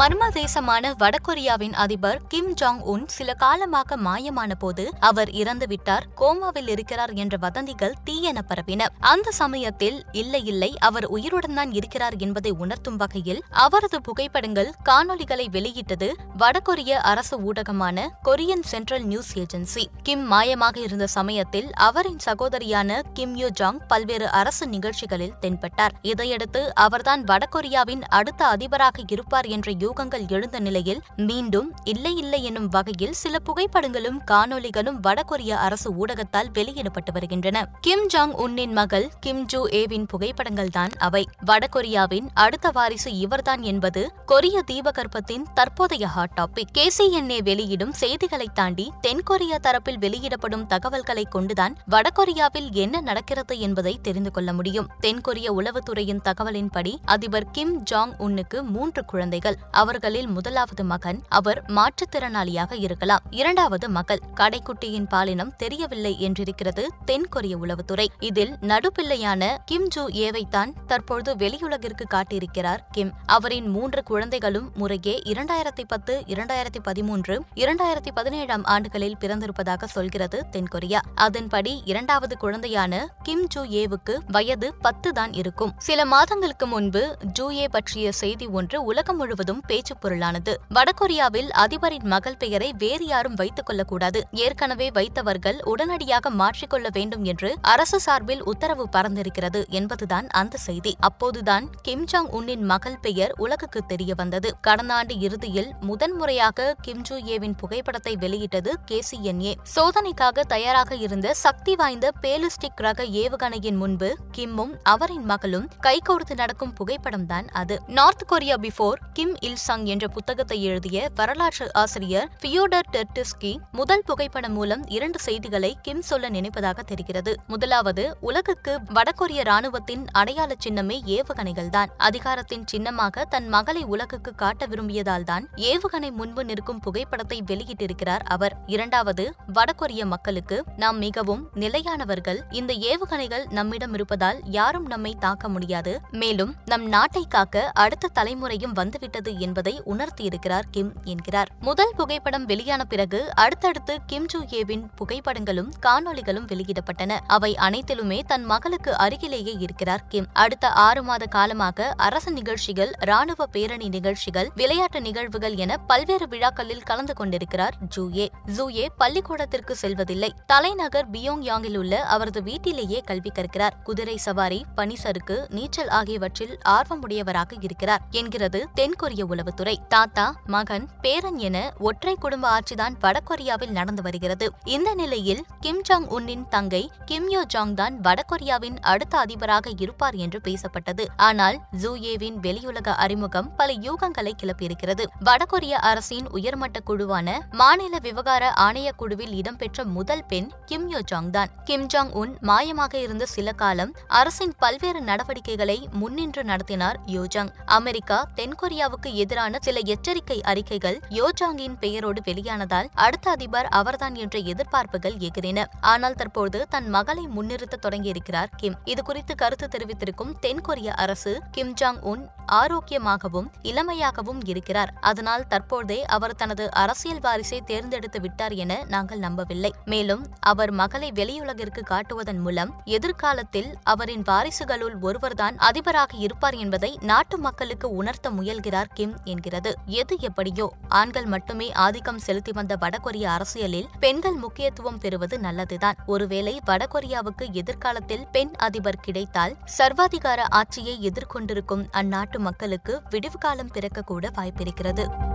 மர்ம தேசமான வடகொரியாவின் அதிபர் கிம் ஜாங் உன் சில காலமாக மாயமான போது அவர் இறந்துவிட்டார் கோமாவில் இருக்கிறார் என்ற வதந்திகள் தீயென பரவின. அந்த சமயத்தில் இல்லை இல்லை அவர் உயிருடன் தான் இருக்கிறார் என்பதை உணர்த்தும் வகையில் அவரது புகைப்படங்கள் காணொலிகளை வெளியிட்டது வடகொரிய அரசு ஊடகமான Korean central news agency. Kim மாயமாக இருந்த சமயத்தில் அவரின் சகோதரியான கிம் யோ ஜாங் பல்வேறு அரசு நிகழ்ச்சிகளில் தென்பட்டார். இதையடுத்து அவர்தான் வடகொரியாவின் அடுத்த அதிபராக இருப்பார் என்ற யூகங்கள் எழுந்த நிலையில் மீண்டும் இல்லை இல்லை என்னும் வகையில் சில புகைப்படங்களும் காணொலிகளும் வடகொரிய அரசு ஊடகத்தால் வெளியிடப்பட்டு வருகின்றன. கிம் ஜாங் உன்னின் மகள் கிம் ஜூ ஏவின் புகைப்படங்கள் தான் அவை. வடகொரியாவின் அடுத்த வாரிசு இவர்தான் என்பது கொரிய தீபகற்பத்தின் தற்போதைய ஹாட் டாபிக் கேசிஎன்ஏ வெளியிடும் செய்திகளை தாண்டி தென்கொரியா தரப்பில் வெளியிடப்படும் தகவல்களை கொண்டுதான் வடகொரியாவில் என்ன நடக்கிறது என்பதை தெரிந்து கொள்ள முடியும். தென்கொரிய உளவுத்துறையின் தகவலின்படி அதிபர் கிம் ஜாங் உன்னுக்கு மூன்று குழந்தைகள். அவர்களில் முதலாவது மகன் அவர் மாற்றுத்திறனாளியாக இருக்கலாம். இரண்டாவது மகள் கடைக்குட்டியின் பாலினம் தெரியவில்லை என்றிருக்கிறது தென்கொரிய உளவுத்துறை. இதில் நடுப்பிள்ளையான கிம் ஜூ ஏவைத்தான் தற்பொழுது வெளியுலகிற்கு காட்டியிருக்கிறார் கிம். அவரின் மூன்று குழந்தைகளும் முறையே இரண்டாயிரத்தி பத்து இரண்டாயிரத்தி பதிமூன்று இரண்டாயிரத்தி பதினேழாம் ஆண்டுகளில் பிறந்திருப்பதாக சொல்கிறது தென்கொரியா. அதன்படி இரண்டாவது குழந்தையான கிம் ஜூ ஏவுக்கு வயது பத்து தான் இருக்கும். சில மாதங்களுக்கு முன்பு ஜூ ஏ பற்றிய செய்தி ஒன்று உலகம் முழுவதும் பேச்சு பொருளானது. வடகொரியாவில் அதிபரின் மகள் பெயரை வேறு யாரும் வைத்துக் கொள்ளக்கூடாது. ஏற்கனவே வைத்தவர்கள் உடனடியாக மாற்றிக்கொள்ள வேண்டும் என்று அரசு சார்பில் உத்தரவு பறந்திருக்கிறது என்பதுதான் அந்த செய்தி. அப்போதுதான் கிம் ஜாங் உன்னின் மகள் பெயர் உலகுக்கு தெரிய வந்தது. கடந்த ஆண்டு இறுதியில் முதன்முறையாக கிம் ஜூ ஏவின் புகைப்படத்தை வெளியிட்டது கேசிஎன்ஏ சோதனைக்காக தயாராக இருந்த சக்தி வாய்ந்த பேலிஸ்டிக் ரக ஏவுகணையின் முன்பு கிம்மும் அவரின் மகளும் கைகோர்த்து நடக்கும் புகைப்படம் தான் அது. North Korea before Kim Il Sung என்ற புத்தகத்தை எழுதிய வரலாற்று ஆசிரியர் பியோடர் டெர்டிஸ்கி முதல் புகைப்படம் மூலம் இரண்டு செய்திகளை கிம் சொல்ல நினைப்பதாக தெரிகிறது. முதலாவது உலகுக்கு வடகொரிய ராணுவத்தின் அடையாள சின்னமே ஏவுகணைகள் தான். அதிகாரத்தின் சின்னமாக தன் மகளை உலகுக்கு காட்ட விரும்பியதால் தான் ஏவுகணை முன்பு நிற்கும் புகைப்படத்தை வெளியிட்டிருக்கிறார் அவர். இரண்டாவது வடகொரிய மக்களுக்கு நாம் மிகவும் நிலையானவர்கள். இந்த ஏவுகணைகள் நம்மிடம் இருப்பதால் யாரும் நம்மை தாக்க முடியாது. மேலும் நம் நாட்டை காக்க அடுத்த தலைமுறையும் வந்துவிட்டது என்பதை உணர்த்தியிருக்கிறார் கிம் என்கிறார். முதல் புகைப்படம் வெளியான பிறகு அடுத்தடுத்து கிம் ஜூ ஏவின் புகைப்படங்களும் காணொலிகளும் வெளியிடப்பட்டன. அவை அனைத்திலுமே தன் மகளுக்கு அருகிலேயே இருக்கிறார் கிம். அடுத்த ஆறு மாத காலமாக அரசு நிகழ்ச்சிகள் ராணுவ பேரணி நிகழ்ச்சிகள் விளையாட்டு நிகழ்வுகள் என பல்வேறு விழாக்களில் கலந்து கொண்டிருக்கிறார் ஜூயே ஜூயே பள்ளிக்கூடத்திற்கு செல்வதில்லை. தலைநகர் பியோங் யாங்கில் உள்ள அவரது வீட்டிலேயே கல்வி கற்கிறார். குதிரை சவாரி பனிசறுக்கு நீச்சல் ஆகியவற்றில் ஆர்வமுடையவராக இருக்கிறார் என்கிறது தென்கொரிய உளவுத்துறை தாத்தா மகன் பேரன் என ஒற்றை குடும்ப ஆட்சிதான் வடகொரியாவில் நடந்து வருகிறது. இந்த நிலையில் கிம் ஜாங் உன்னின் தங்கை கிம் யோ ஜாங் தான் வடகொரியாவின் அடுத்த அதிபராக இருப்பார் என்று பேசப்பட்டது. ஆனால் ஜூயேவின் வெளியுலக அறிமுகம் பல யூகங்களை கிளப்பியிருக்கிறது. வடகொரிய அரசின் உயர்மட்ட குழுவான மாநில விவகார ஆணைய குழுவில் இடம்பெற்ற முதல் பெண் கிம் யோ ஜாங் தான். கிம் ஜாங் உன் மாயமாக இருந்த சில காலம் அரசின் பல்வேறு நடவடிக்கைகளை முன்னின்று நடத்தினார் யோஜாங் அமெரிக்கா தென்கொரியாவுக்கு எதிரான சில எச்சரிக்கை அறிக்கைகள் யோஜாங்கின் பெயரோடு வெளியானதால் அடுத்த அதிபர் அவர்தான் என்ற எதிர்பார்ப்புகள் எகிரின ஆனால் தற்போது தன் மகளை முன்னிறுத்த தொடங்கியிருக்கிறார் கிம். இது குறித்து கருத்து தெரிவித்திருக்கும் தென்கொரிய அரசு கிம் ஜாங் உன் ஆரோக்கியமாகவும் இளமையாகவும் இருக்கிறார். அதனால் தற்போதே அவர் தனது அரசியல் வாரிசை தேர்ந்தெடுத்து விட்டார் என நாங்கள் நம்பவில்லை. மேலும் அவர் மகளை வெளியுலகிற்கு காட்டுவதன் மூலம் எதிர்காலத்தில் அவரின் வாரிசுகளுள் ஒருவர்தான் அதிபராக இருப்பார் என்பதை நாட்டு மக்களுக்கு உணர்த்த முயல்கிறார் கிம் என்கிறது. எது எப்படியோ ஆண்கள் மட்டுமே ஆதிக்கம் செலுத்தி வந்த வடகொரிய அரசியலில் பெண்கள் முக்கியத்துவம் பெறுவது நல்லதுதான். ஒருவேளை வடகொரியாவுக்கு எதிர்காலத்தில் பெண் அதிபர் கிடைத்தால் சர்வாதிகார ஆட்சியை எதிர்கொண்டிருக்கும் அந்நாட்டு மக்களுக்கு விடிவு காலம் பிறக்க கூட வாய்ப்பிருக்கிறது.